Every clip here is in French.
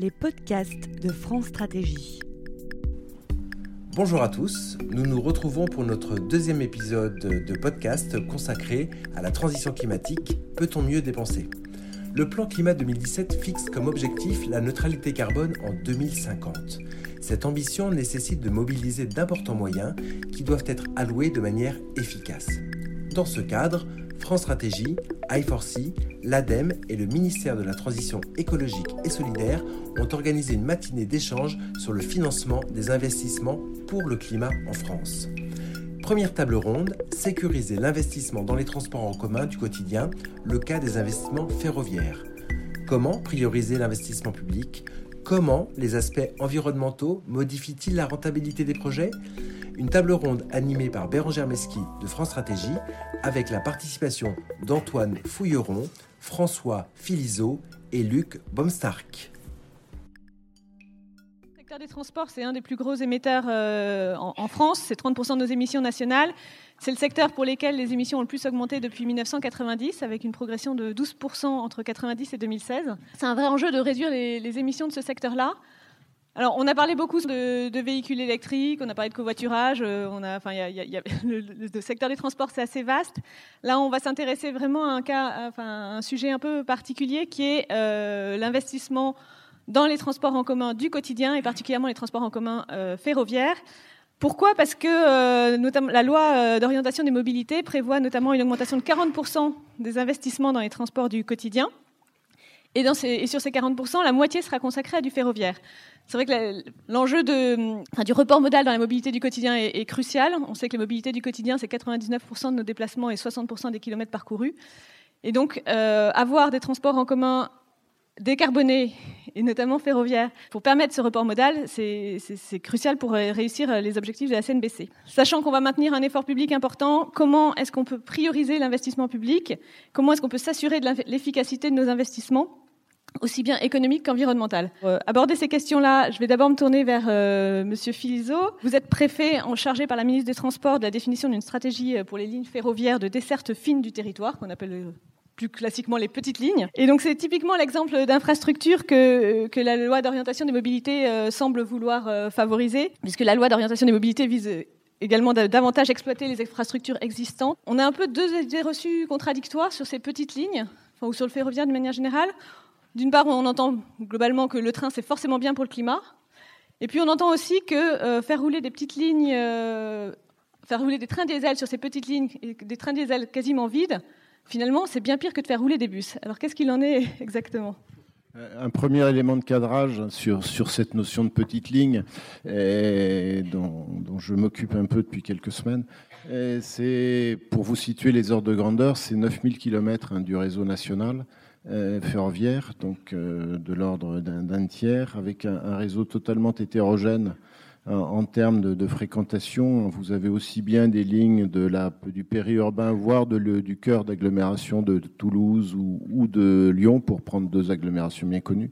les podcasts de France Stratégie. Bonjour à tous, nous nous retrouvons pour notre deuxième épisode de podcast consacré à la transition climatique. Peut-on mieux dépenser? Le plan climat 2017 fixe comme objectif la neutralité carbone en 2050. Cette ambition nécessite de mobiliser d'importants moyens qui doivent être alloués de manière efficace. Dans ce cadre, France Stratégie, I4C, l'ADEME et le ministère de la Transition écologique et solidaire ont organisé une matinée d'échange sur le financement des investissements pour le climat en France. Première table ronde, sécuriser l'investissement dans les transports en commun du quotidien, le cas des investissements ferroviaires. Comment prioriser l'investissement public? Comment les aspects environnementaux modifient-ils la rentabilité des projets? Une table ronde animée par Bérangère Mesqui de France Stratégie avec la participation d'Antoine Fouilleron, François Filizot et Luc Bomstark. Le secteur des transports, c'est un des plus gros émetteurs euh, en France, c'est 30% de nos émissions nationales. C'est le secteur pour lequel les émissions ont le plus augmenté depuis 1990, avec une progression de 12% entre 1990 et 2016. C'est un vrai enjeu de réduire les, émissions de ce secteur-là. Alors, on a parlé beaucoup de, véhicules électriques, on a parlé de covoiturage, euh, enfin, le, secteur des transports, c'est assez vaste. Là, on va s'intéresser vraiment à un sujet un peu particulier qui est euh, l'investissement dans les transports en commun du quotidien et particulièrement les transports en commun euh, ferroviaires. Pourquoi? Parce que euh, la loi euh, d'orientation des mobilités prévoit notamment une augmentation de 40% des investissements dans les transports du quotidien. Et, sur ces 40%, la moitié sera consacrée à du ferroviaire. C'est vrai que l'enjeu du report modal dans la mobilité du quotidien est, est, crucial. On sait que la mobilité du quotidien, c'est 99% de nos déplacements et 60% des kilomètres parcourus. Et donc, euh, avoir des transports en commun décarbonés et notamment ferroviaire, pour permettre ce report modal, c'est crucial pour réussir les objectifs de la CNBC. Sachant qu'on va maintenir un effort public important, comment est-ce qu'on peut prioriser l'investissement public? Comment est-ce qu'on peut s'assurer de l'efficacité de nos investissements aussi bien économique qu'environnemental. Euh, aborder ces questions-là, je vais d'abord me tourner vers euh, Monsieur Filizot. Vous êtes préfet en chargé par la ministre des Transports de la définition d'une stratégie pour les lignes ferroviaires de desserte fine du territoire, qu'on appelle plus classiquement les petites lignes. Et donc c'est typiquement l'exemple d'infrastructure que, que la loi d'orientation des mobilités euh, semble vouloir euh, favoriser, puisque la loi d'orientation des mobilités vise également davantage exploiter les infrastructures existantes. On a un peu deux idées reçues contradictoires sur ces petites lignes, ou sur le ferroviaire d'une manière générale. D'une part, on entend globalement que le train, c'est forcément bien pour le climat. Et puis on entend aussi que euh, faire rouler des petites lignes, euh, faire rouler des trains diesel sur ces petites lignes, des trains diesel quasiment vides, finalement, c'est bien pire que de faire rouler des bus. Alors qu'est-ce qu'il en est exactement? Un premier élément de cadrage sur, sur cette notion de petite ligne, dont, je m'occupe un peu depuis quelques semaines, c'est, pour vous situer les ordres de grandeur, c'est 9000 km hein, du réseau national euh, ferroviaire, donc euh, de l'ordre d'un tiers, avec un, réseau totalement hétérogène en termes de, fréquentation, vous avez aussi bien des lignes du périurbain, voire du cœur d'agglomération de, Toulouse ou, de Lyon, pour prendre deux agglomérations bien connues.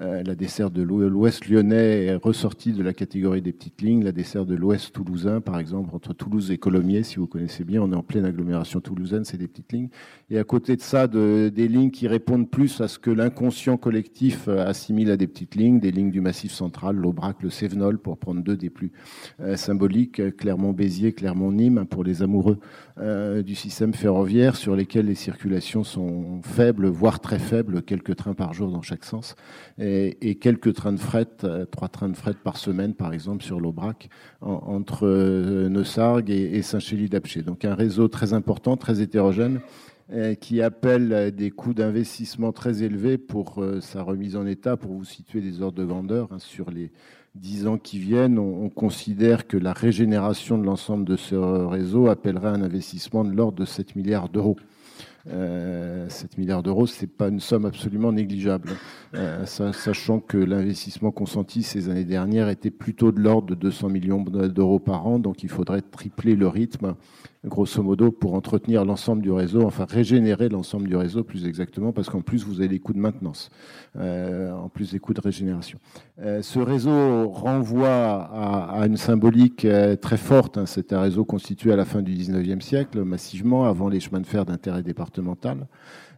Euh, la desserte de l'ouest lyonnais est ressortie de la catégorie des petites lignes. La desserte de l'ouest toulousain, par exemple, entre Toulouse et Colomiers, si vous connaissez bien, on est en pleine agglomération toulousaine, c'est des petites lignes. Et à côté de ça, de, des lignes qui répondent plus à ce que l'inconscient collectif assimile à des petites lignes, des lignes du Massif central, l'Aubrac, le Cévenol, pour prendre deux des plus euh, symboliques, Clermont-Béziers, Clermont-Nîmes, pour les amoureux euh, du système ferroviaire, sur lesquels les circulations sont faibles, voire très faibles, quelques trains par jour dans chaque sens, et, quelques trains de fret, euh, trois trains de fret par semaine, par exemple, sur l'Aubrac, en, entre euh, Neussargues et, et Saint-Chély-d'Apcher. Donc un réseau très important, très hétérogène, qui appelle des coûts d'investissement très élevés pour sa remise en état, pour vous situer des ordres de grandeur hein, sur les dix ans qui viennent, on, on, considère que la régénération de l'ensemble de ce réseau appellerait un investissement de l'ordre de 7 milliards d'euros. Euh, 7 milliards d'euros, ce n'est pas une somme absolument négligeable, euh, sachant que l'investissement consenti ces années dernières était plutôt de l'ordre de 200 millions d'euros par an, donc il faudrait tripler le rythme grosso modo, pour entretenir l'ensemble du réseau, enfin régénérer l'ensemble du réseau plus exactement, parce qu'en plus, vous avez les coûts de maintenance, euh, en plus des coûts de régénération. Euh, ce réseau renvoie à, une symbolique euh, très forte. Hein. C'est un réseau constitué à la fin du 19e siècle, massivement, avant les chemins de fer d'intérêt départemental.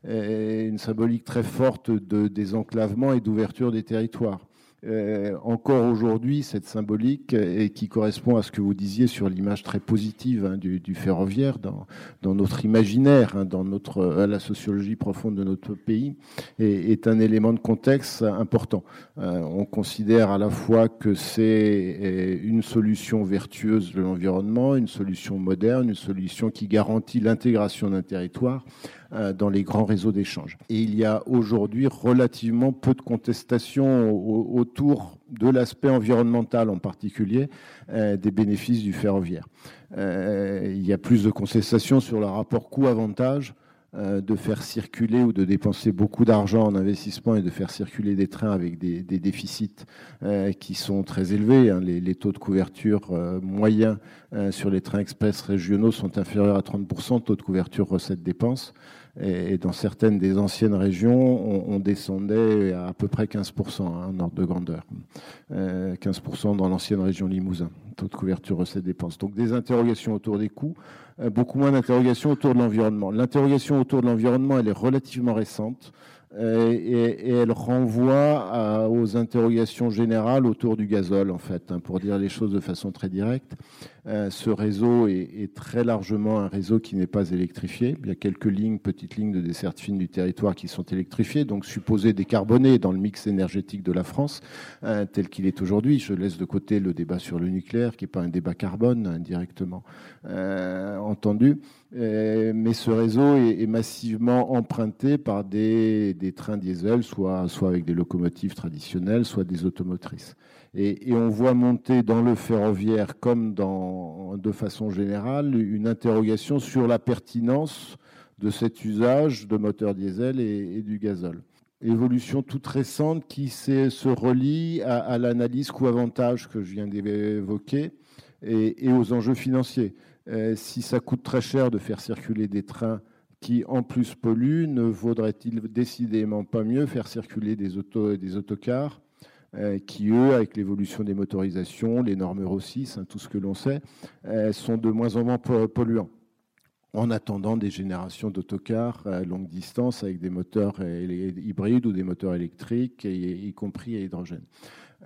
Une symbolique très forte de désenclavement et d'ouverture des territoires. Euh, encore aujourd'hui cette symbolique et qui correspond à ce que vous disiez sur l'image très positive hein, du, ferroviaire dans, dans, notre imaginaire, hein, dans notre, la sociologie profonde de notre pays, est, est un élément de contexte important. Euh, on considère à la fois que c'est euh, une solution vertueuse de l'environnement, une solution moderne, une solution qui garantit l'intégration d'un territoire euh, dans les grands réseaux d'échange. Et il y a aujourd'hui relativement peu de contestations autour de l'aspect environnemental en particulier euh, des bénéfices du ferroviaire. Euh, il y a plus de contestations sur le rapport coût-avantage de faire circuler ou de dépenser beaucoup d'argent en investissement et de faire circuler des trains avec des, déficits qui sont très élevés. Hein. Les, taux de couverture moyens sur les trains express régionaux sont inférieurs à 30%, taux de couverture recettes-dépenses. Et, dans certaines des anciennes régions, on, descendait à à peu près 15% hein, en ordre de grandeur. 15% euh, dans l'ancienne région Limousin, taux de couverture recettes-dépenses. Donc des interrogations autour des coûts, beaucoup moins d'interrogations autour de l'environnement. L'interrogation autour de l'environnement, elle est relativement récente. Euh, et, elle renvoie aux interrogations générales autour du gazole, en fait, hein, pour dire les choses de façon très directe. Euh, ce réseau est, très largement un réseau qui n'est pas électrifié. Il y a quelques lignes, petites lignes de desserte fine du territoire qui sont électrifiées, donc supposées décarbonées dans le mix énergétique de la France, euh, tel qu'il est aujourd'hui. Je laisse de côté le débat sur le nucléaire, qui n'est pas un débat carbone, indirectement euh, entendu. mais ce réseau est, massivement emprunté par des, trains diesel, soit, soit avec des locomotives traditionnelles, soit des automotrices. Et, on voit monter dans le ferroviaire, comme dans, de façon générale, une interrogation sur la pertinence de cet usage de moteurs diesel et, du gazole. Évolution toute récente qui se relie à, l'analyse coût-avantage que je viens d'évoquer et, aux enjeux financiers. Euh, si ça coûte très cher de faire circuler des trains qui en plus polluent, ne vaudrait-il décidément pas mieux faire circuler des, autos, des autocars euh, qui, eux, avec l'évolution des motorisations, les normes Euro 6, hein, tout ce que l'on sait, euh, sont de moins en moins polluants? En attendant des générations d'autocars à longue distance avec des moteurs hybrides ou des moteurs électriques, y compris à hydrogène.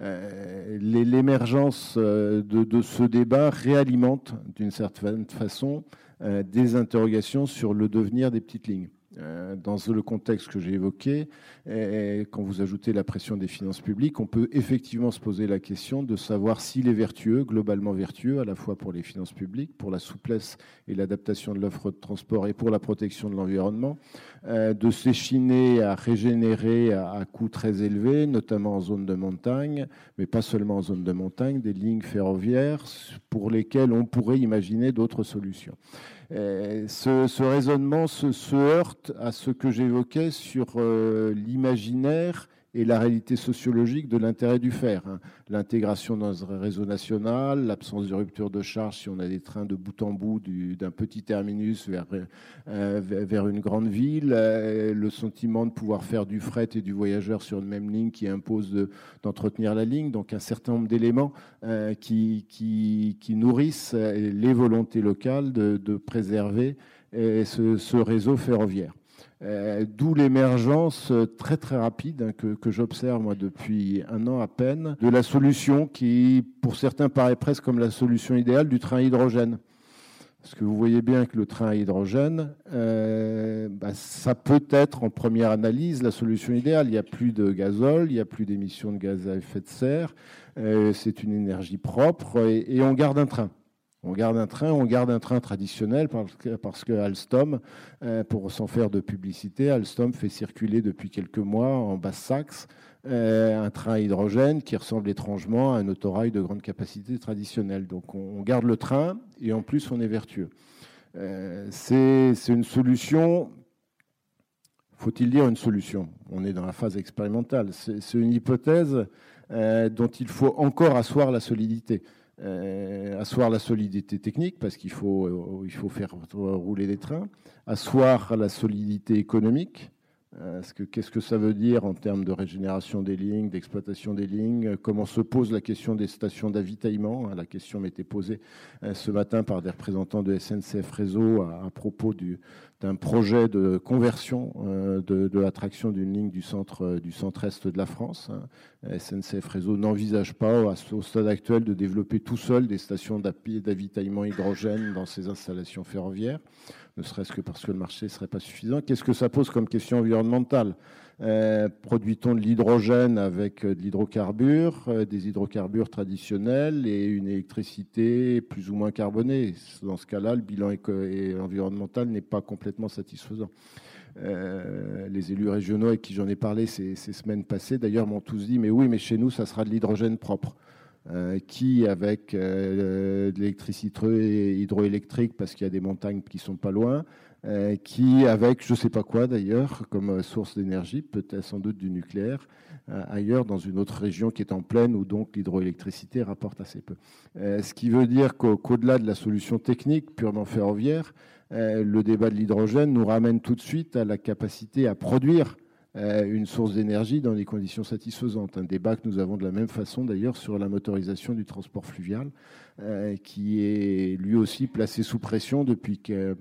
Euh, l'émergence de, ce débat réalimente d'une certaine façon des interrogations sur le devenir des petites lignes. Euh, dans le contexte que j'ai évoqué, et quand vous ajoutez la pression des finances publiques, on peut effectivement se poser la question de savoir s'il est vertueux, globalement vertueux, à la fois pour les finances publiques, pour la souplesse et l'adaptation de l'offre de transport et pour la protection de l'environnement, euh, de s'échiner à régénérer à coûts très élevés, notamment en zone de montagne, mais pas seulement en zone de montagne, des lignes ferroviaires pour lesquelles on pourrait imaginer d'autres solutions. Euh, ce, raisonnement se, heurte à ce que j'évoquais sur euh, l'imaginaire et la réalité sociologique de l'intérêt du fer. Hein. L'intégration dans un réseau national, l'absence de rupture de charge si on a des trains de bout en bout d'un petit terminus vers, euh, une grande ville, euh, le sentiment de pouvoir faire du fret et du voyageur sur une même ligne qui impose d'entretenir la ligne. Donc un certain nombre d'éléments euh, qui, nourrissent les volontés locales de, préserver ce réseau ferroviaire. Euh, d'où l'émergence très très rapide hein, que, j'observe moi depuis un an à peine de la solution qui, pour certains, paraît presque comme la solution idéale du train hydrogène. Parce que vous voyez bien que le train à hydrogène, euh, bah, ça peut être en première analyse la solution idéale. Il n'y a plus de gazole, il n'y a plus d'émissions de gaz à effet de serre, euh, c'est une énergie propre et on garde un train. On garde un train, on garde un train traditionnel parce que, Alstom, euh, pour s'en faire de publicité, Alstom fait circuler depuis quelques mois en Basse-Saxe euh, un train à hydrogène qui ressemble étrangement à un autorail de grande capacité traditionnelle. Donc on, garde le train et en plus on est vertueux. Euh, c'est une solution, faut-il dire une solution? On est dans la phase expérimentale. C'est une hypothèse dont il faut encore asseoir la solidité. Euh, asseoir la solidité technique, parce qu'il faut, euh, il faut faire rouler des trains, asseoir la solidité économique, euh, qu'est-ce que ça veut dire en termes de régénération des lignes, d'exploitation des lignes Comment se pose la question des stations d'avitaillement La question m'était posée ce matin par des représentants de SNCF Réseau à, propos du, d'un projet de conversion euh, de, l'attraction d'une ligne du centre euh, du centre-est de la France. SNCF Réseau n'envisage pas au stade actuel de développer tout seul des stations d'avitaillement hydrogène dans ses installations ferroviaires, ne serait-ce que parce que le marché ne serait pas suffisant. Qu'est-ce que ça pose comme question environnementale? Euh, produit-on de l'hydrogène avec euh, de l'hydrocarbure, euh, des hydrocarbures traditionnels et une électricité plus ou moins carbonée? Dans ce cas-là, le bilan environnemental n'est pas complètement satisfaisant. les élus régionaux avec qui j'en ai parlé ces, semaines passées, d'ailleurs, m'ont tous dit, mais oui, mais chez nous, ça sera de l'hydrogène propre. qui, avec de l'électricité hydroélectrique, parce qu'il y a des montagnes qui sont pas loin, qui, avec je ne sais pas quoi d'ailleurs, comme euh, source d'énergie, peut-être sans doute du nucléaire, euh, ailleurs dans une autre région qui est en pleine, où donc l'hydroélectricité rapporte assez peu. ce qui veut dire qu'au-delà de la solution technique purement ferroviaire, le débat de l'hydrogène nous ramène tout de suite à la capacité à produire une source d'énergie dans des conditions satisfaisantes. Un débat que nous avons de la même façon d'ailleurs sur la motorisation du transport fluvial, qui est lui aussi placé sous pression depuis que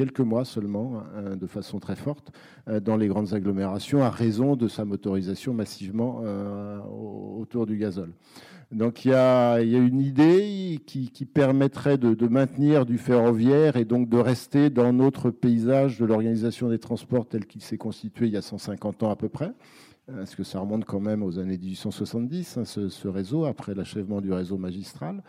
quelques mois seulement, hein, de façon très forte, euh, dans les grandes agglomérations, à raison de sa motorisation massivement euh, autour du gazole. Donc il y a, une idée qui, permettrait de, maintenir du ferroviaire et donc de rester dans notre paysage de l'organisation des transports tel qu'il s'est constitué il y a 150 ans à peu près, parce que ça remonte quand même aux années 1870, hein, ce réseau, après l'achèvement du réseau magistral?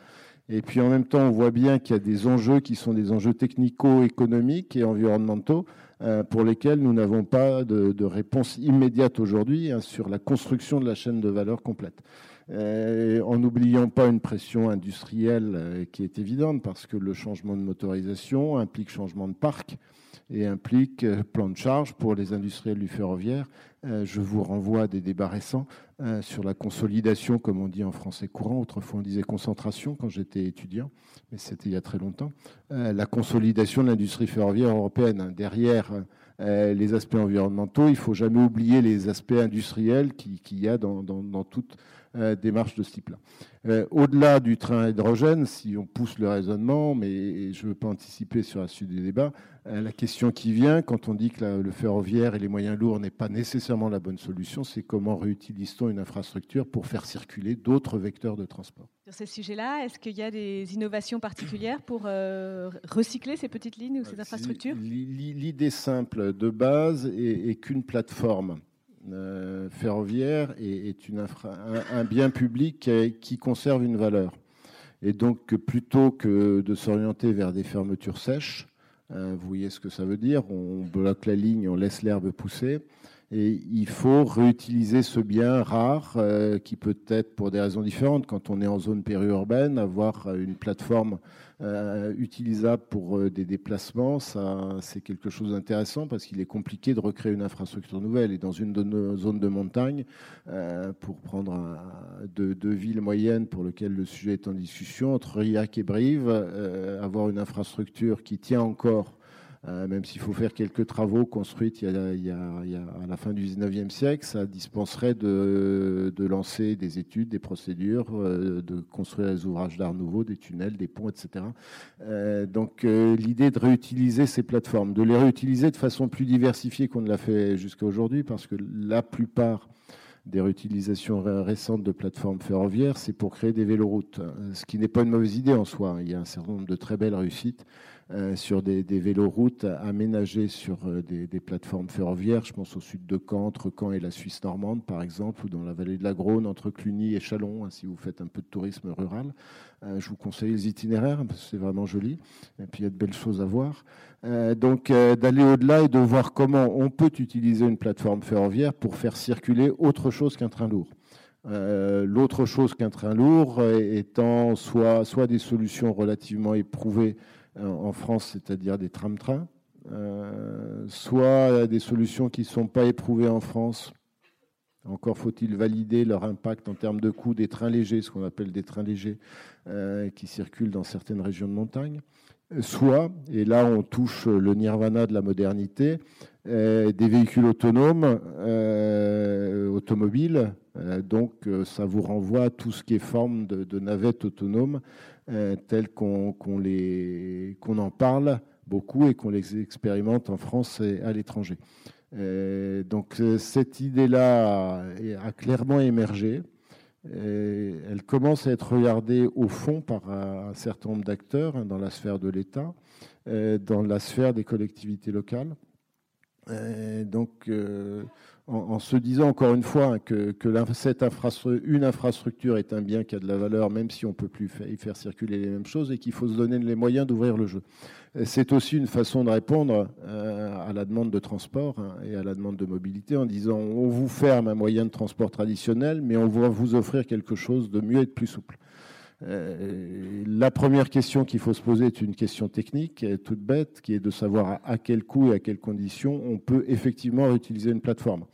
Et puis en même temps, on voit bien qu'il y a des enjeux qui sont des enjeux technico-économiques et environnementaux euh, pour lesquels nous n'avons pas de, réponse immédiate aujourd'hui hein, sur la construction de la chaîne de valeur complète. Euh, en n'oubliant pas une pression industrielle euh, qui est évidente parce que le changement de motorisation implique changement de parc et implique plan de charge pour les industriels du ferroviaire je vous renvoie à des débats récents euh, sur la consolidation, comme on dit en français courant. Autrefois, on disait concentration quand j'étais étudiant, mais c'était il y a très longtemps. Euh, la consolidation de l'industrie ferroviaire européenne. Derrière les aspects environnementaux, il ne faut jamais oublier les aspects industriels qu'il y a dans, dans toute démarche de ce type-là. Au-delà du train à hydrogène, si on pousse le raisonnement, mais je ne veux pas anticiper sur la suite du débat, euh, la question qui vient quand on dit que le ferroviaire et les moyens lourds n'est pas nécessairement la bonne solution, c'est comment réutilise-t-on une infrastructure pour faire circuler d'autres vecteurs de transport Sur ces sujets-là, est-ce qu'il y a des innovations particulières pour euh, recycler ces petites lignes ou ces euh, infrastructures? L'idée simple de base est, qu'une plateforme ferroviaire est, une un, bien public qui conserve une valeur. Et donc, plutôt que de s'orienter vers des fermetures sèches, euh, vous voyez ce que ça veut dire On bloque la ligne, on laisse l'herbe pousser. Et il faut réutiliser ce bien rare euh, qui peut être, pour des raisons différentes, quand on est en zone périurbaine, avoir une plateforme euh, utilisable pour euh, des déplacements, c'est quelque chose d'intéressant parce qu'il est compliqué de recréer une infrastructure nouvelle. Et dans une zone de montagne, pour prendre deux, villes moyennes pour lesquelles le sujet est en discussion, entre Riac et Brive, avoir une infrastructure qui tient encore euh, même s'il faut faire quelques travaux construits il y a, à la fin du 19e siècle, ça dispenserait de, lancer des études, des procédures, euh, de construire des ouvrages d'art nouveau, des tunnels, des ponts, etc. Euh, donc l'idée de réutiliser ces plateformes, de les réutiliser de façon plus diversifiée qu'on ne l'a fait jusqu'à aujourd'hui, parce que la plupart des réutilisations récentes de plateformes ferroviaires, c'est pour créer des véloroutes, ce qui n'est pas une mauvaise idée en soi. Il y a un certain nombre de très belles réussites. Euh, sur des, véloroutes aménagées sur euh, des, plateformes ferroviaires. Je pense au sud de Caen, entre Caen et la Suisse normande, par exemple, ou dans la vallée de la Grône, entre Cluny et Chalon, hein, si vous faites un peu de tourisme rural. Euh, je vous conseille les itinéraires, parce que c'est vraiment joli. Et puis, il y a de belles choses à voir. donc, d'aller au-delà et de voir comment on peut utiliser une plateforme ferroviaire pour faire circuler autre chose qu'un train lourd. L'autre chose qu'un train lourd étant soit, soit des solutions relativement éprouvées en France, c'est-à-dire des tram-trains, euh, soit des solutions qui ne sont pas éprouvées en France. Encore faut-il valider leur impact en termes de coûts des trains légers, ce qu'on appelle des trains légers, euh, qui circulent dans certaines régions de montagne. Soit, et là on touche le nirvana de la modernité, des véhicules autonomes, automobiles. donc ça vous renvoie à tout ce qui est forme de, de navette autonome euh, tel qu'on en parle beaucoup et qu'on les expérimente en France et à l'étranger. donc cette idée-là a, clairement émergé. elle commence à être regardée au fond par un certain nombre d'acteurs hein, dans la sphère de l'État, dans la sphère des collectivités locales. Donc en, se disant encore une fois que, cette une infrastructure est un bien qui a de la valeur, même si on ne peut plus y faire circuler les mêmes choses, et qu'il faut se donner les moyens d'ouvrir le jeu. C'est aussi une façon de répondre euh, à la demande de transport hein, et à la demande de mobilité en disant on vous ferme un moyen de transport traditionnel, mais on va vous offrir quelque chose de mieux et de plus souple. Euh, la première question qu'il faut se poser est une question technique, toute bête, qui est de savoir à quel coût et à quelles conditions on peut effectivement réutiliser une plateforme.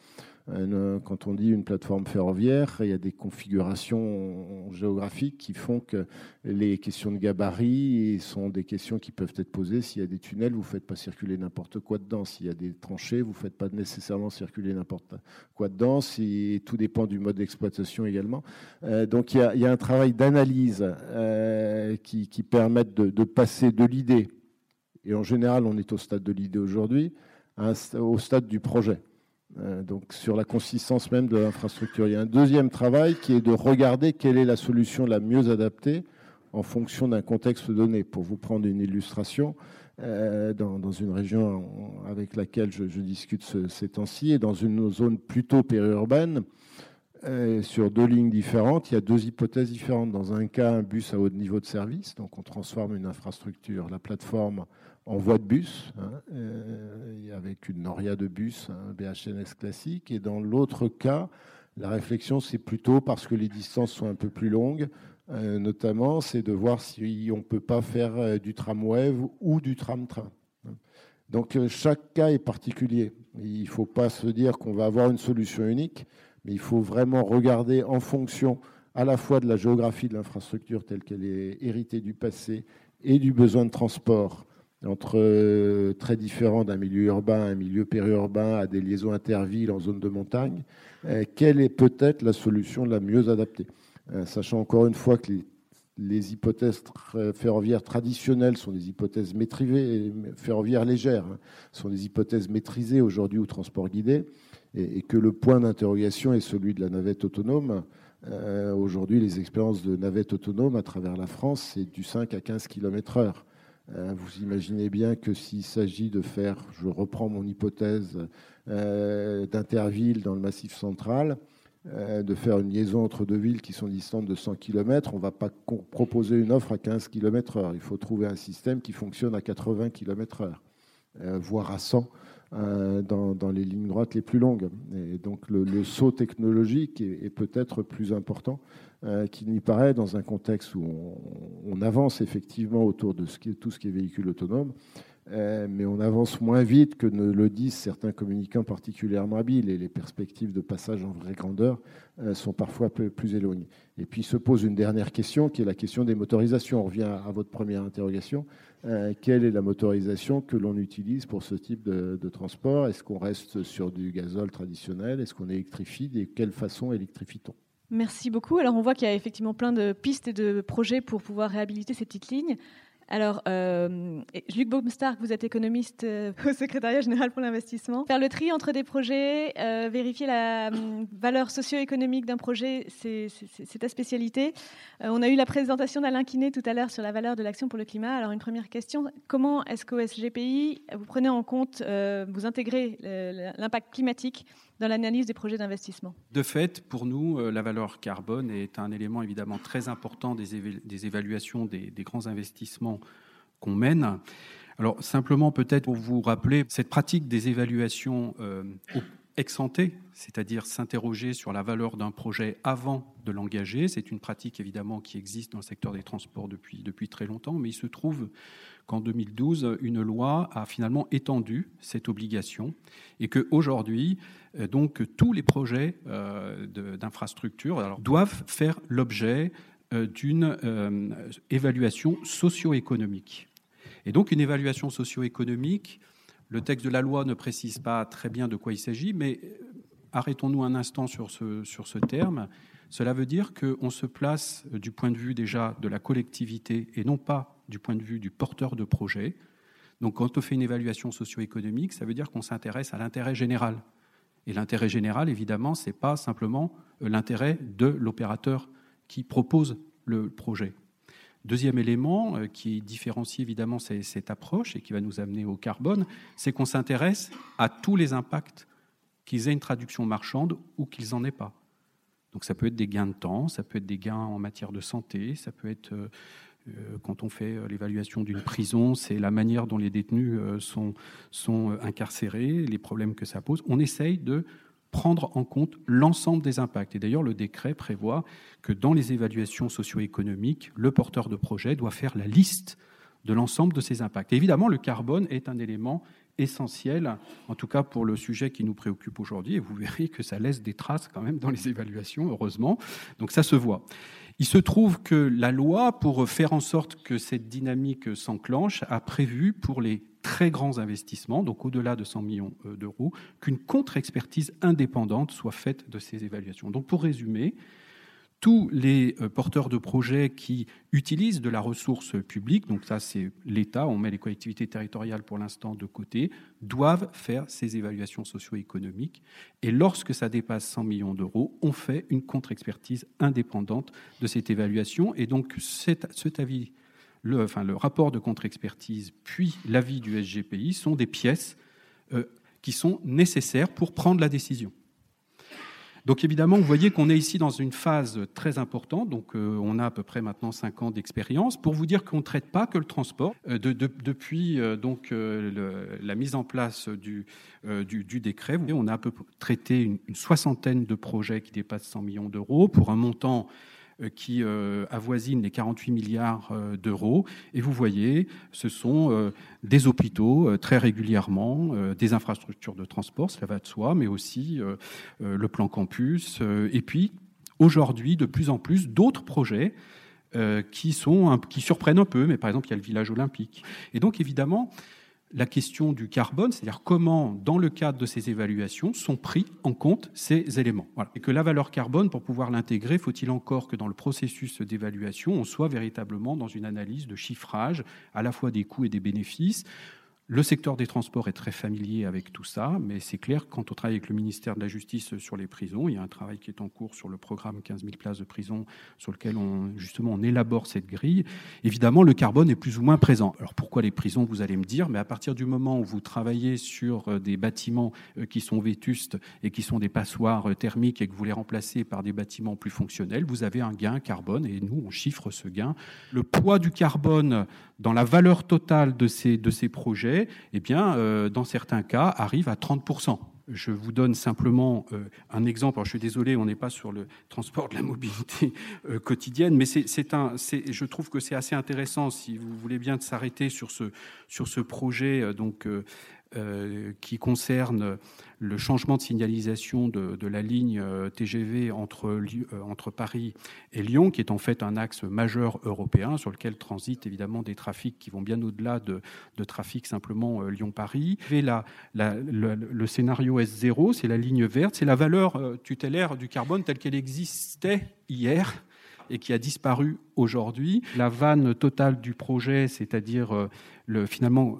Euh, quand on dit une plateforme ferroviaire, il y a des configurations géographiques qui font que les questions de gabarit sont des questions qui peuvent être posées. S'il y a des tunnels, vous ne faites pas circuler n'importe quoi dedans. S'il y a des tranchées, vous ne faites pas nécessairement circuler n'importe quoi dedans. Tout dépend du mode d'exploitation également. Euh, donc il y, a, un travail d'analyse euh, qui, qui permet de, de passer de l'idée, et en général on est au stade de l'idée aujourd'hui, au stade du projet. Euh, donc sur la consistance même de l'infrastructure. Il y a un deuxième travail qui est de regarder quelle est la solution la mieux adaptée en fonction d'un contexte donné. Pour vous prendre une illustration, euh, dans, une région avec laquelle je, discute ces temps-ci, et dans une zone plutôt périurbaine, euh, sur deux lignes différentes, il y a deux hypothèses différentes. Dans un cas, un bus à haut niveau de service, donc on transforme une infrastructure, la plateforme, en voie de bus, hein, euh, avec une noria de bus, un BHNS classique. Et dans l'autre cas, la réflexion, c'est plutôt parce que les distances sont un peu plus longues, euh, notamment, c'est de voir si on ne peut pas faire du tramway ou du tram-train. Donc chaque cas est particulier. Il ne faut pas se dire qu'on va avoir une solution unique, mais il faut vraiment regarder en fonction à la fois de la géographie de l'infrastructure telle qu'elle est héritée du passé et du besoin de transport entre euh, très différents d'un milieu urbain à un milieu périurbain, à des liaisons intervilles en zone de montagne, euh, quelle est peut-être la solution la mieux adaptée euh, Sachant encore une fois que les, hypothèses ferroviaires traditionnelles sont des hypothèses maîtrisées, ferroviaires légères, hein, sont des hypothèses maîtrisées aujourd'hui au transport guidé, et, que le point d'interrogation est celui de la navette autonome. aujourd'hui, les expériences de navette autonome à travers la France, c'est du 5 à 15 km/h. Euh, vous imaginez bien que s'il s'agit de faire, je reprends mon hypothèse euh, d'Interville dans le Massif central, euh, de faire une liaison entre deux villes qui sont distantes de 100 km, on ne va pas proposer une offre à 15 km/h. Il faut trouver un système qui fonctionne à 80 km/h, voire à 100 dans, les lignes droites les plus longues. Et donc le, saut technologique est peut-être plus important euh, qui n'y paraît dans un contexte où on, avance effectivement autour de tout ce qui est véhicule autonome, euh, mais on avance moins vite que ne le disent certains communicants particulièrement habiles et les perspectives de passage en vraie grandeur euh, sont parfois plus éloignées. Et puis se pose une dernière question qui est la question des motorisations. On revient à, votre première interrogation. Quelle est la motorisation que l'on utilise pour ce type de, de transport? Est-ce qu'on reste sur du gazole traditionnel? Est-ce qu'on électrifie? De quelle façon électrifie-t-on? Merci beaucoup. Alors on voit qu'il y a effectivement plein de pistes et de projets pour pouvoir réhabiliter ces petites lignes. Alors, euh, Luc Baumstark, vous êtes économiste euh, au secrétariat général pour l'investissement. Faire le tri entre des projets, euh, vérifier la hum, valeur socio-économique d'un projet, c'est ta spécialité. Euh, on a eu la présentation d'Alain Quinet tout à l'heure sur la valeur de l'action pour le climat. Alors, une première question, comment est-ce qu'au SGPI, vous prenez en compte, vous intégrez l'impact climatique dans l'analyse des projets d'investissement De fait, pour nous, la valeur carbone est un élément évidemment très important des, évaluations des, grands investissements qu'on mène. Alors simplement peut-être pour vous rappeler cette pratique des évaluations euh, ex ante, c'est-à-dire s'interroger sur la valeur d'un projet avant de l'engager. C'est une pratique évidemment qui existe dans le secteur des transports depuis, très longtemps, mais il se trouve qu'en 2012, une loi a finalement étendu cette obligation et qu'aujourd'hui, euh, donc tous les projets euh, d'infrastructure doivent faire l'objet euh, d'une euh, évaluation socio-économique. Et donc une évaluation socio-économique, le texte de la loi ne précise pas très bien de quoi il s'agit, mais euh, arrêtons-nous un instant sur ce, sur ce terme. Cela veut dire qu'on se place du point de vue déjà de la collectivité et non pas du point de vue du porteur de projet. Donc quand on fait une évaluation socio-économique, ça veut dire qu'on s'intéresse à l'intérêt général. Et l'intérêt général, évidemment, ce n'est pas simplement euh, l'intérêt de l'opérateur qui propose le projet. Deuxième élément euh, qui différencie évidemment cette approche et qui va nous amener au carbone, c'est qu'on s'intéresse à tous les impacts, qu'ils aient une traduction marchande ou qu'ils n'en aient pas. Donc ça peut être des gains de temps, ça peut être des gains en matière de santé, ça peut être euh, quand on fait l'évaluation d'une prison, c'est la manière dont les détenus sont, sont incarcérés, les problèmes que ça pose. On essaye de prendre en compte l'ensemble des impacts. Et d'ailleurs, le décret prévoit que dans les évaluations socio-économiques, le porteur de projet doit faire la liste de l'ensemble de ces impacts. évidemment, le carbone est un élément essentiel, en tout cas pour le sujet qui nous préoccupe aujourd'hui, et vous verrez que ça laisse des traces quand même dans les évaluations, heureusement. Donc ça se voit. Il se trouve que la loi, pour faire en sorte que cette dynamique s'enclenche, a prévu pour les très grands investissements, donc au-delà de 100 millions euh, d'euros, qu'une contre-expertise indépendante soit faite de ces évaluations. Donc pour résumer, tous les euh, porteurs de projets qui utilisent de la ressource publique, donc ça c'est l'État, on met les collectivités territoriales pour l'instant de côté, doivent faire ces évaluations socio-économiques. Et lorsque ça dépasse 100 millions d'euros, on fait une contre-expertise indépendante de cette évaluation. Et donc cet, avis, le, rapport de contre-expertise, puis l'avis du SGPI sont des pièces euh, qui sont nécessaires pour prendre la décision. Donc évidemment, vous voyez qu'on est ici dans une phase très importante. Donc euh, on a à peu près maintenant cinq ans d'expérience pour vous dire qu'on ne traite pas que le transport. Euh, depuis euh, donc la mise en place du, du, décret, on a à peu traité une, une soixantaine de projets qui dépassent 100 millions d'euros pour un montant qui euh, avoisine les 48 milliards euh, d'euros. Et vous voyez, ce sont des hôpitaux très régulièrement, des infrastructures de transport, cela va de soi, mais aussi le plan campus. Et puis, aujourd'hui, de plus en plus, d'autres projets qui, sont, qui surprennent un peu, mais par exemple, il y a le village olympique. Et donc, évidemment, la question du carbone, c'est-à-dire comment, dans le cadre de ces évaluations, sont pris en compte ces éléments. Et que la valeur carbone, pour pouvoir l'intégrer, faut-il encore que dans le processus d'évaluation, on soit véritablement dans une analyse de chiffrage à la fois des coûts et des bénéfices, le secteur des transports est très familier avec tout ça, mais c'est clair, quand on travaille avec le ministère de la Justice sur les prisons, il y a un travail qui est en cours sur le programme 15 000 places de prison, sur lequel on, justement on élabore cette grille. Évidemment, le carbone est plus ou moins présent. Alors pourquoi les prisons, vous allez me dire, mais à partir du moment où vous travaillez sur euh, des bâtiments euh, qui sont vétustes et qui sont des passoires euh, thermiques et que vous les remplacez par des bâtiments plus fonctionnels, vous avez un gain carbone et nous, on chiffre ce gain. Le poids du carbone dans la valeur totale de ces, de ces projets, eh bien, euh, dans certains cas, arrive à 30%. Je vous donne simplement euh, un exemple. Je suis désolé, on n'est pas sur le transport de la mobilité euh, quotidienne, mais c'est un, je trouve que c'est assez intéressant, si vous voulez bien, de s'arrêter sur ce, projet qui concerne le changement de signalisation de, la ligne euh, TGV entre, euh, entre Paris et Lyon, qui est en fait un axe majeur européen sur lequel transitent évidemment des trafics qui vont bien au-delà de, de, trafic simplement euh, Lyon-Paris. La, le, le, scénario S0, c'est la ligne verte, c'est la valeur tutélaire du carbone telle qu'elle existait hier et qui a disparu aujourd'hui. La vanne totale du projet, c'est-à-dire le, finalement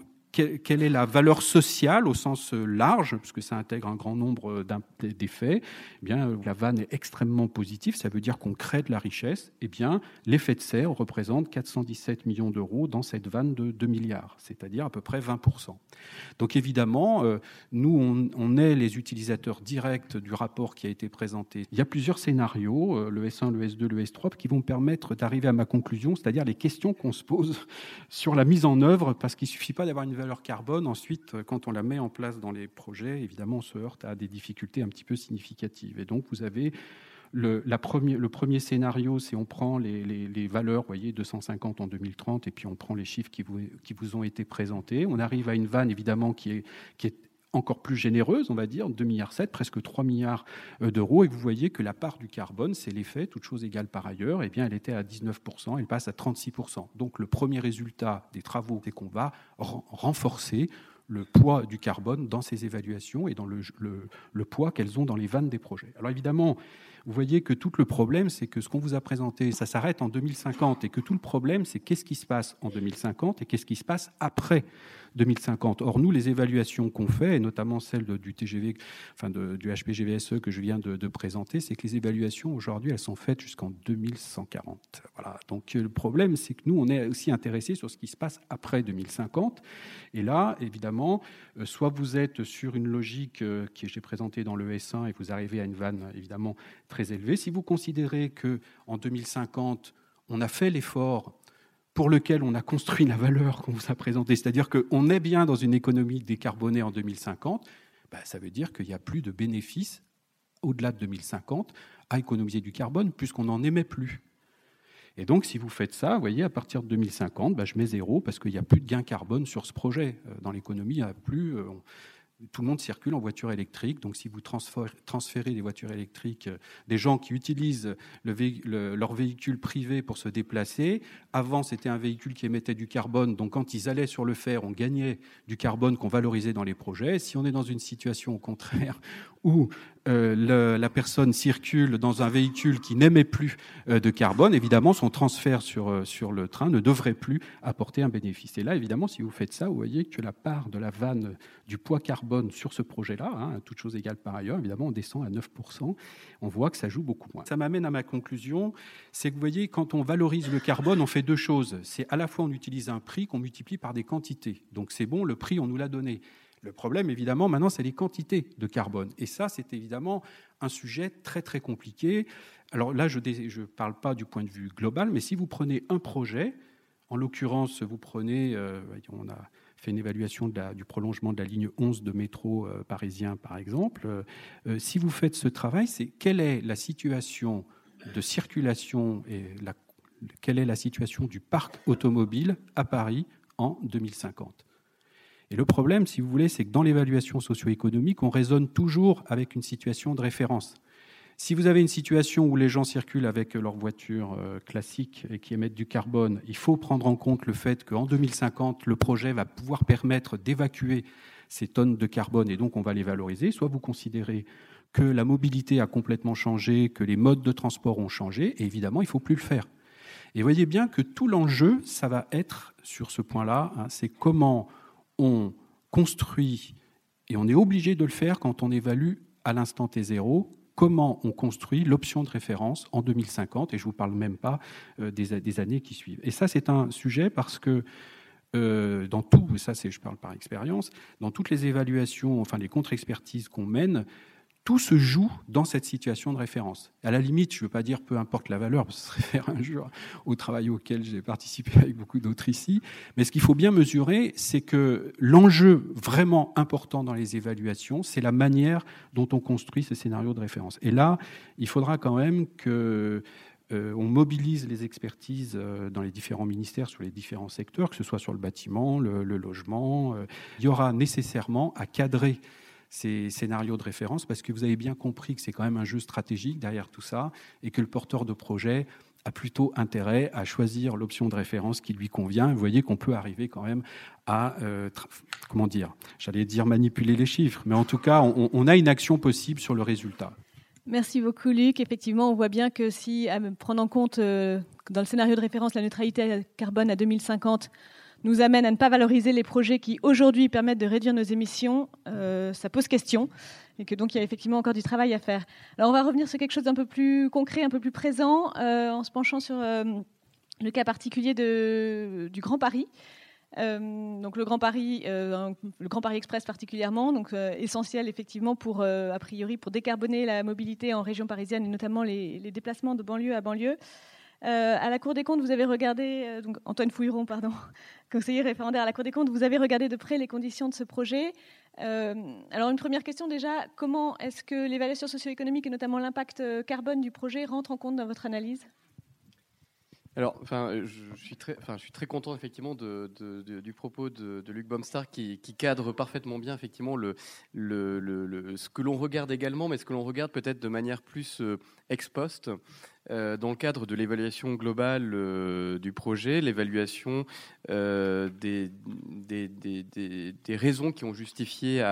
quelle est la valeur sociale au sens large, puisque ça intègre un grand nombre d'effets, eh bien, la vanne est extrêmement positive, ça veut dire qu'on crée de la richesse. Eh bien, l'effet de serre représente 417 millions d'euros dans cette vanne de 2 milliards, c'est-à-dire à peu près 20%. Donc évidemment, euh, nous, on, est les utilisateurs directs du rapport qui a été présenté. Il y a plusieurs scénarios, euh, le S1, le S2, le S3, qui vont permettre d'arriver à ma conclusion, c'est-à-dire les questions qu'on se pose sur la mise en œuvre, parce qu'il ne suffit pas d'avoir une valeur carbone, ensuite, euh, quand on la met en place dans les projets, évidemment, on se heurte à des difficultés un petit peu significatives. Et donc, vous avez le, premier, le premier scénario, c'est on prend les, les, valeurs, vous voyez, 250 en 2030, et puis on prend les chiffres qui vous, qui vous ont été présentés. On arrive à une vanne, évidemment, qui qui est encore plus généreuse, on va dire, 2,7 milliards, presque 3 milliards euh, d'euros, et vous voyez que la part du carbone, c'est l'effet, toute chose égale par ailleurs, eh bien elle était à 19%, elle passe à 36%. Donc le premier résultat des travaux, c'est qu'on va renforcer le poids du carbone dans ces évaluations et dans le, le poids qu'elles ont dans les vannes des projets. Alors évidemment, vous voyez que tout le problème, c'est que ce qu'on vous a présenté, ça s'arrête en 2050, et que tout le problème, c'est qu'est-ce qui se passe en 2050 et qu'est-ce qui se passe après 2050. Or, nous, les évaluations qu'on fait, et notamment celle du TGV, enfin du HPGVSE que je viens de, présenter, c'est que les évaluations aujourd'hui, elles sont faites jusqu'en 2140. Voilà. Donc le problème, c'est que nous, on est aussi intéressés sur ce qui se passe après 2050. Et là, évidemment, euh, soit vous êtes sur une logique euh, que j'ai présentée dans le S1 et vous arrivez à une vanne évidemment très élevée. Si vous considérez que en 2050, on a fait l'effort pour lequel on a construit la valeur qu'on vous a présentée, c'est-à-dire qu'on est bien dans une économie décarbonée en 2050, bah, ça veut dire qu'il n'y a plus de bénéfices au-delà de 2050 à économiser du carbone puisqu'on n'en émet plus. Et donc, si vous faites ça, vous voyez, à partir de 2050, bah, je mets zéro parce qu'il n'y a plus de gain carbone sur ce projet. Euh, dans l'économie, il n'y a plus. Euh, tout le monde circule en voiture électrique. Donc, si vous transférez des voitures électriques, euh, des gens qui utilisent leur véhicule privé pour se déplacer, avant, c'était un véhicule qui émettait du carbone. Donc, quand ils allaient sur le fer, on gagnait du carbone qu'on valorisait dans les projets. Si on est dans une situation au contraire où euh, la personne circule dans un véhicule qui n'émet plus euh, de carbone, évidemment, son transfert sur, euh, sur le train ne devrait plus apporter un bénéfice. Et là, évidemment, si vous faites ça, vous voyez que la part de la vanne du poids carbone sur ce projet-là, hein, toute chose égale par ailleurs, évidemment, on descend à 9%. On voit que ça joue beaucoup moins. Ça m'amène à ma conclusion, c'est que vous voyez, quand on valorise le carbone, on fait deux choses. C'est à la fois on utilise un prix qu'on multiplie par des quantités. Donc c'est bon, le prix, on nous l'a donné. Le problème, évidemment, maintenant, c'est les quantités de carbone. Et ça, c'est évidemment un sujet très, très compliqué. Alors là, je ne parle pas du point de vue global, mais si vous prenez un projet, en l'occurrence, vous prenez, euh, on a fait une évaluation du prolongement de la ligne 11 de métro euh, parisien, par exemple. Euh, si vous faites ce travail, c'est quelle est la situation de circulation et quelle est la situation du parc automobile à Paris en 2050 et le problème, si vous voulez, c'est que dans l'évaluation socio-économique, on raisonne toujours avec une situation de référence. Si vous avez une situation où les gens circulent avec leur voiture euh, classique et qui émettent du carbone, il faut prendre en compte le fait qu'en 2050, le projet va pouvoir permettre d'évacuer ces tonnes de carbone et donc on va les valoriser. Soit vous considérez que la mobilité a complètement changé, que les modes de transport ont changé, et évidemment, il ne faut plus le faire. Et voyez bien que tout l'enjeu, ça va être sur ce point-là, hein, c'est comment on construit, et on est obligé de le faire quand on évalue à l'instant T0, comment on construit l'option de référence en 2050, et je ne vous parle même pas euh, des, années qui suivent. Et ça, c'est un sujet parce que euh, dans tout, ça c'est, je parle par expérience, dans toutes les évaluations, enfin les contre-expertises qu'on mène, tout se joue dans cette situation de référence. À la limite, je ne veux pas dire peu importe la valeur, parce que ce serait faire un jour au travail auquel j'ai participé avec beaucoup d'autres ici, mais ce qu'il faut bien mesurer, c'est que l'enjeu vraiment important dans les évaluations, c'est la manière dont on construit ces scénarios de référence. Et là, il faudra quand même que euh, on mobilise les expertises euh, dans les différents ministères sur les différents secteurs, que ce soit sur le bâtiment, le, logement. Euh. il y aura nécessairement à cadrer ces scénarios de référence parce que vous avez bien compris que c'est quand même un jeu stratégique derrière tout ça et que le porteur de projet a plutôt intérêt à choisir l'option de référence qui lui convient. Vous voyez qu'on peut arriver quand même à, euh, comment dire, j'allais dire manipuler les chiffres, mais en tout cas, on, a une action possible sur le résultat. Merci beaucoup, Luc. Effectivement, on voit bien que si, à prendre en compte euh, dans le scénario de référence la neutralité carbone à 2050, nous amène à ne pas valoriser les projets qui aujourd'hui permettent de réduire nos émissions, euh, ça pose question et que donc il y a effectivement encore du travail à faire. Alors on va revenir sur quelque chose d'un peu plus concret, un peu plus présent, euh, en se penchant sur euh, le cas particulier du Grand Paris. donc le Grand Paris, le Grand Paris Express particulièrement, donc essentiel effectivement pour a priori pour décarboner la mobilité en région parisienne et notamment les déplacements de banlieue à banlieue. Euh, à la Cour des comptes, vous avez regardé, euh, donc Antoine Fouilleron, conseiller référendaire à la Cour des comptes, vous avez regardé de près les conditions de ce projet. Euh, alors une première question déjà, comment est-ce que l'évaluation socio-économique et notamment l'impact carbone du projet rentrent en compte dans votre analyse? Alors, enfin, je suis très, enfin, je suis très content effectivement du propos de, Luc Baumstar qui, cadre parfaitement bien effectivement le, le, ce que l'on regarde également, mais ce que l'on regarde peut-être de manière plus ex post. Dans le cadre de l'évaluation globale du projet, l'évaluation des, des, des, raisons qui ont justifié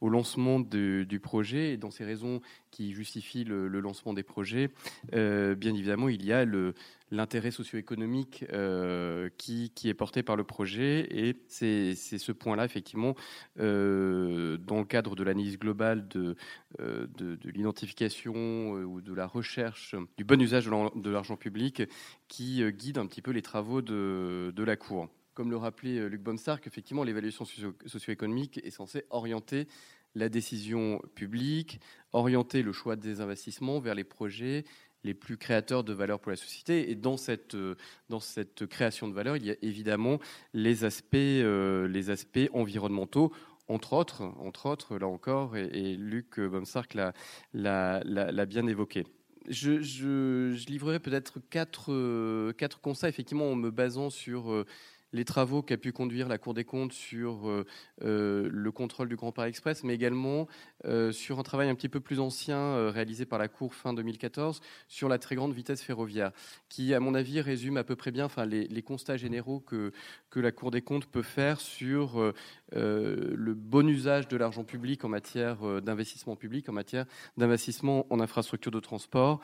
au lancement du projet. Et dans ces raisons qui justifient le, lancement des projets, bien évidemment, il y a le, l'intérêt socio-économique euh, qui, est porté par le projet. Et c'est ce point-là, effectivement, euh, dans le cadre de l'analyse globale de, euh, de, l'identification ou de la recherche du bon usage de l'argent public, qui guide un petit peu les travaux de, la Cour. Comme le rappelait Luc Bonstark, effectivement, l'évaluation socio-économique est censée orienter la décision publique, orienter le choix des investissements vers les projets les plus créateurs de valeur pour la société. Et dans cette, euh, dans cette création de valeur, il y a évidemment les aspects, euh, les aspects environnementaux, entre autres, entre autres, là encore, et, Luc Bomsark l'a bien évoqué. Je, livrerai peut-être quatre, euh, quatre constats, effectivement, en me basant sur les travaux qu'a pu conduire la Cour des comptes sur euh, euh, le contrôle du Grand Paris Express, mais également euh, sur un travail un petit peu plus ancien réalisé par la Cour fin 2014 sur la très grande vitesse ferroviaire, qui, à mon avis, résume à peu près bien les, constats généraux que, la Cour des comptes peut faire sur le bon usage de l'argent public en matière d'investissement public, en matière d'investissement en infrastructures de transport,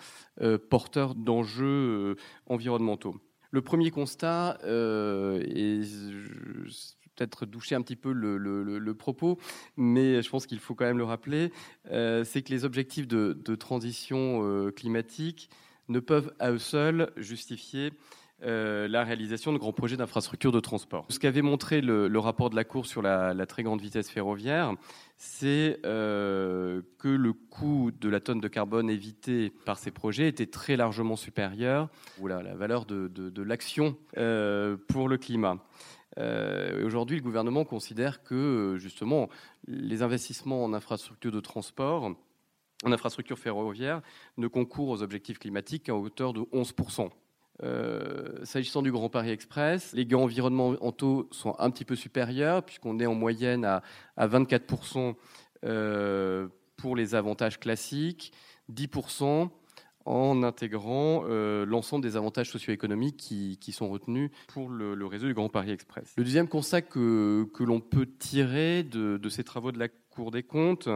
porteur d'enjeux environnementaux. Le premier constat, euh, et peut-être doucher un petit peu le, propos, mais je pense qu'il faut quand même le rappeler, euh, c'est que les objectifs de, transition euh, climatique ne peuvent à eux seuls justifier euh, la réalisation de grands projets d'infrastructures de transport. Ce qu'avait montré le, rapport de la Cour sur la, très grande vitesse ferroviaire, c'est euh, que le coût de la tonne de carbone évitée par ces projets était très largement supérieur à la valeur de, l'action euh, pour le climat. Aujourd'hui, le gouvernement considère que justement les investissements en infrastructures de transport en infrastructures ferroviaires ne concourent aux objectifs climatiques qu'à hauteur de 11%. Euh, s'agissant du Grand Paris Express, les gains environnementaux sont un petit peu supérieurs, puisqu'on est en moyenne à, 24% euh, pour les avantages classiques, 10% en intégrant euh, l'ensemble des avantages socio-économiques qui, sont retenus pour le, réseau du Grand Paris Express. Le deuxième constat que, l'on peut tirer de, de, ces travaux de la Cour des comptes,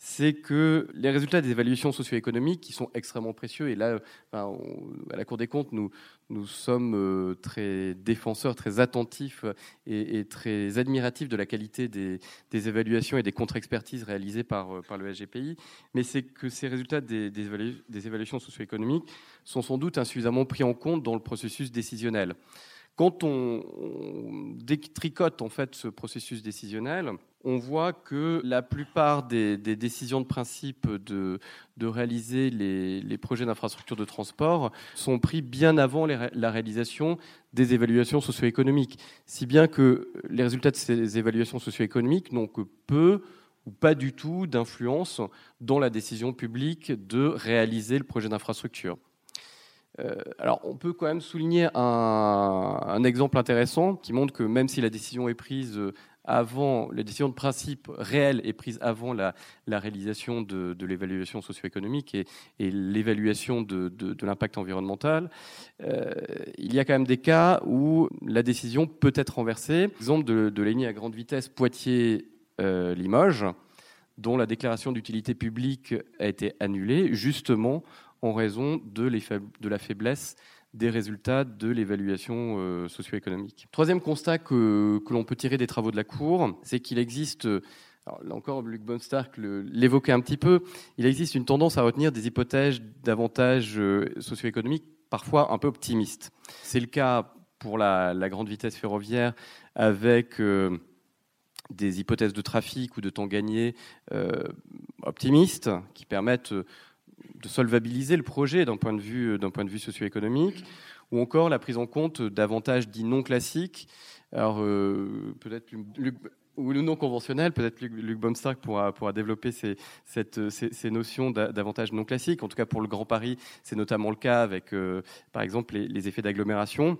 c'est que les résultats des évaluations socio-économiques, qui sont extrêmement précieux, et là, à la Cour des comptes, nous, sommes euh, très défenseurs, très attentifs et, très admiratifs de la qualité des, évaluations et des contre-expertises réalisées par, euh, le SGPI, mais c'est que ces résultats des évaluations socio-économiques sont sans doute insuffisamment pris en compte dans le processus décisionnel. Quand on, détricote en fait ce processus décisionnel, on voit que la plupart des, décisions de principe de, réaliser les, projets d'infrastructure de transport sont prises bien avant la réalisation des évaluations socio-économiques. Si bien que les résultats de ces évaluations socio-économiques n'ont que peu ou pas du tout d'influence dans la décision publique de réaliser le projet d'infrastructure. Euh, alors, on peut quand même souligner un, exemple intéressant qui montre que même si la décision est prise euh, avant, la décision de principe réelle est prise avant la, réalisation de, l'évaluation socio-économique et, l'évaluation de, l'impact environnemental, euh, il y a quand même des cas où la décision peut être renversée. Exemple de, de ligne à grande vitesse Poitiers-Limoges, dont la déclaration d'utilité publique a été annulée justement en raison de, la faiblesse des résultats de l'évaluation euh, socio-économique. Troisième constat que, l'on peut tirer des travaux de la Cour, c'est qu'il existe, là encore Luc Bonstark l'évoquait un petit peu, il existe une tendance à retenir des hypothèses d'avantages euh, socio-économiques parfois un peu optimistes. C'est le cas pour la, grande vitesse ferroviaire avec euh, des hypothèses de trafic ou de temps gagné optimistes qui permettent de solvabiliser le projet d'un point de vue, de vue socio-économique, ou encore la prise en compte d'avantages dits non classiques. Alors, euh, peut-être ou non conventionnel, peut-être Luc, Luc Baumstark pourra, développer ces, cette, ces, notions d'avantages non classiques. En tout cas, pour le Grand Paris, c'est notamment le cas avec, euh, par exemple, les, effets d'agglomération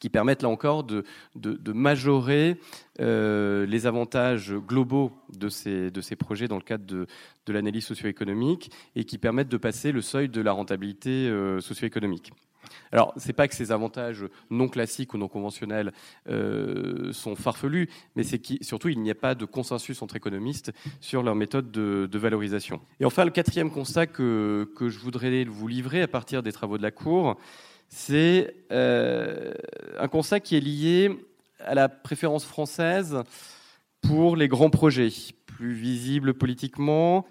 qui permettent là encore de, de, majorer euh, les avantages globaux de ces, de ces projets dans le cadre de, de l'analyse socio-économique et qui permettent de passer le seuil de la rentabilité euh, socio-économique. Alors, c'est pas que ces avantages non classiques ou non conventionnels euh, sont farfelus, mais c'est que surtout il n'y a pas de consensus entre économistes sur leur méthode de, de valorisation. Et enfin, le quatrième constat que, que je voudrais vous livrer à partir des travaux de la Cour, c'est euh, un constat qui est lié à la préférence française pour les grands projets, plus visibles politiquement,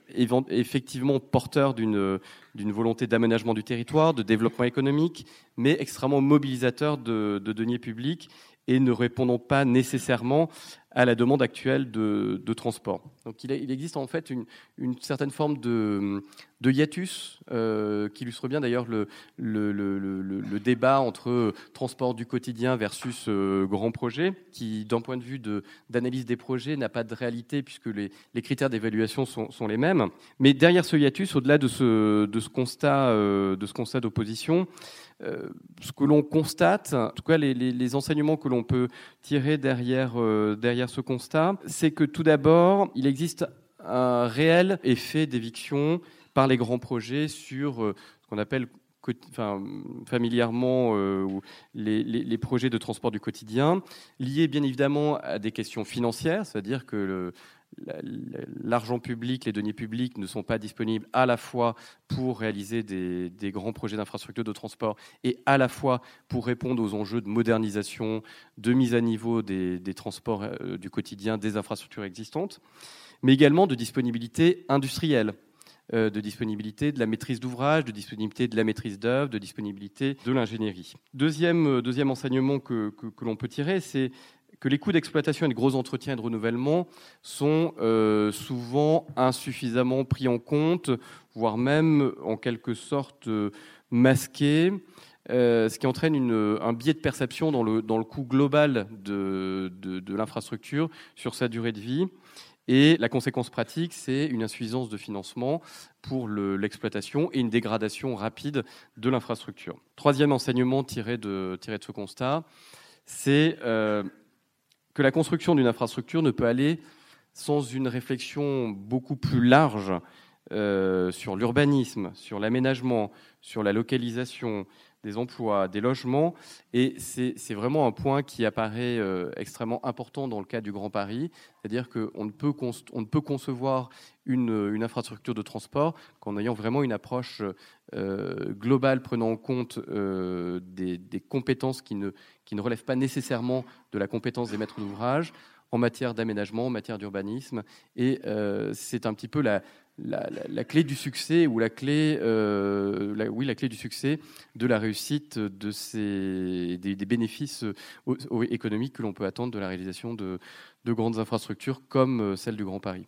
effectivement porteurs d'une volonté d'aménagement du territoire, de développement économique, mais extrêmement mobilisateurs de, de deniers publics et ne répondant pas nécessairement à la demande actuelle de, transport. Donc il, existe en fait une, certaine forme de, de hiatus euh, qui illustre bien d'ailleurs le, débat entre transport du quotidien versus euh, grand projet, qui d'un point de vue d'analyse des projets n'a pas de réalité puisque les, critères d'évaluation sont, les mêmes. Mais derrière ce hiatus, au-delà de ce, constat euh, d'opposition, euh, ce que l'on constate, en tout cas les, enseignements que l'on peut tirer euh, derrière ce constat, c'est que tout d'abord, il existe un réel effet d'éviction par les grands projets sur euh, ce qu'on appelle familièrement les, les, projets de transport du quotidien, liés bien évidemment à des questions financières, c'est-à-dire que l'argent public, les deniers publics ne sont pas disponibles à la fois pour réaliser des, grands projets d'infrastructure de transport et à la fois pour répondre aux enjeux de modernisation, de mise à niveau des, transports euh, du quotidien, des infrastructures existantes, mais également de disponibilité industrielle. euh, de disponibilité de la maîtrise d'ouvrage, de disponibilité de la maîtrise d'œuvre, de disponibilité de l'ingénierie. Deuxième, euh, deuxième enseignement que, que l'on peut tirer, c'est que les coûts d'exploitation et de gros entretien et de renouvellement sont euh, souvent insuffisamment pris en compte, voire même en quelque sorte euh, masqués, euh, ce qui entraîne un biais de perception dans le, dans le coût global de, de, l'infrastructure sur sa durée de vie. Et la conséquence pratique, c'est une insuffisance de financement pour l'exploitation et une dégradation rapide de l'infrastructure. Troisième enseignement tiré de, ce constat, c'est que la construction d'une infrastructure ne peut aller sans une réflexion beaucoup plus large euh, sur l'urbanisme, sur l'aménagement, sur la localisation des emplois, des logements. Et c'est vraiment un point qui apparaît euh, extrêmement important dans le cas du Grand Paris, c'est-à-dire qu'on ne, peut concevoir une, infrastructure de transport qu'en ayant vraiment une approche euh, globale prenant en compte des, des, compétences qui ne, relèvent pas nécessairement de la compétence des maîtres d'ouvrage en matière d'aménagement, en matière d'urbanisme. Et euh, c'est un petit peu la, la, clé du succès ou la clé, euh, oui, la clé du succès de la réussite de ces, des, bénéfices économiques que l'on peut attendre de la réalisation de, de grandes infrastructures comme euh, celle du Grand Paris.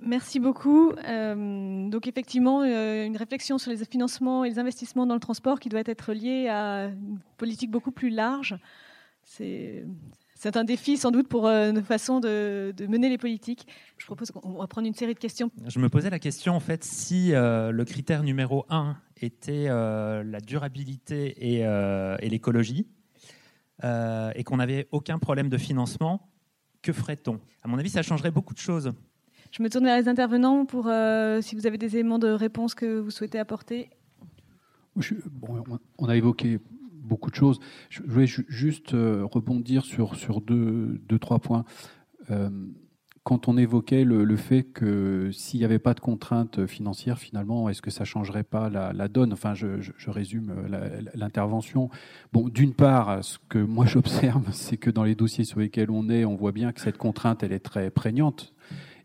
Merci beaucoup. Euh, donc effectivement, euh, une réflexion sur les financements et les investissements dans le transport qui doit être liée à une politique beaucoup plus large. C'est c'est un défi sans doute pour euh, nos façons de, mener les politiques. Je propose qu'on va prendre une série de questions. Je me posais la question en fait si le critère numéro un était la durabilité et, et l'écologie et qu'on n'avait aucun problème de financement, que ferait-on? À mon avis, ça changerait beaucoup de choses. Je me tourne vers les intervenants pour euh, si vous avez des éléments de réponse que vous souhaitez apporter. on a évoqué beaucoup de choses. Je voulais juste euh, rebondir sur, sur deux, deux trois points. Euh, quand on évoquait le, fait que s'il n'y avait pas de contraintes financières, finalement, est-ce que ça ne changerait pas la, donne? Enfin, je, je résume l'intervention. Bon, d'une part, ce que moi j'observe, c'est que dans les dossiers sur lesquels on est, on voit bien que cette contrainte, elle est très prégnante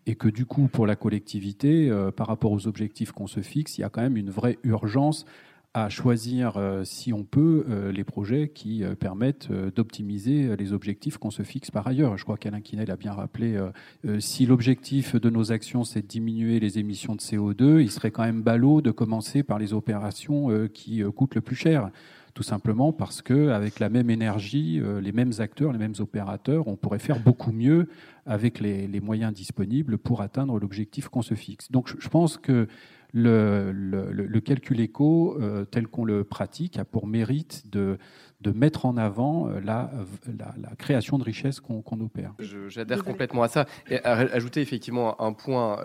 et que du coup, pour la collectivité, euh, par rapport aux objectifs qu'on se fixe, il y a quand même une vraie urgence à choisir, euh, si on peut, euh, les projets qui permettent d'optimiser les objectifs qu'on se fixe par ailleurs. Je crois qu'Alain Quinet l'a bien rappelé, si l'objectif de nos actions, c'est de diminuer les émissions de CO2, il serait quand même ballot de commencer par les opérations qui coûtent le plus cher tout simplement parce que avec la même énergie, euh, les mêmes acteurs, les mêmes opérateurs, on pourrait faire beaucoup mieux avec les, moyens disponibles pour atteindre l'objectif qu'on se fixe. Donc je pense que le, calcul éco, euh, tel qu'on le pratique, a pour mérite de, de mettre en avant la, la, création de richesse qu'on opère. J'adhère complètement à ça. Et ajouter effectivement un point,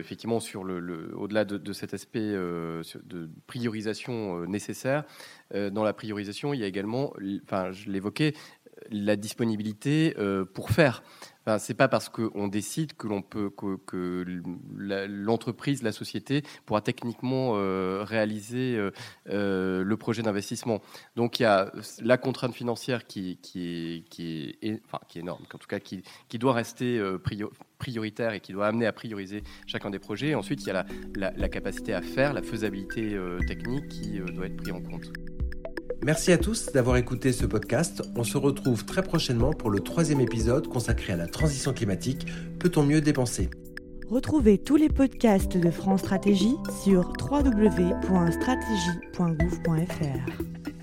effectivement sur le, au-delà de, cet aspect de priorisation nécessaire. dans la priorisation, il y a également, enfin, je l'évoquais, la disponibilité pour faire. Enfin, c'est pas parce qu'on décide que l'on peut que, l'entreprise, la, société pourra techniquement euh, réaliser euh, euh, le projet d'investissement. Donc il y a la contrainte financière qui, qui, est, qui, est, enfin, qui est énorme, en tout cas qui, qui doit rester prioritaire et qui doit amener à prioriser chacun des projets. ensuite, il y a la, la capacité à faire, la faisabilité technique qui doit être prise en compte. Merci à tous d'avoir écouté ce podcast. On se retrouve très prochainement pour le troisième épisode consacré à la transition climatique. Peut-on mieux dépenser? Retrouvez tous les podcasts de France Stratégie sur www.stratégie.gouv.fr.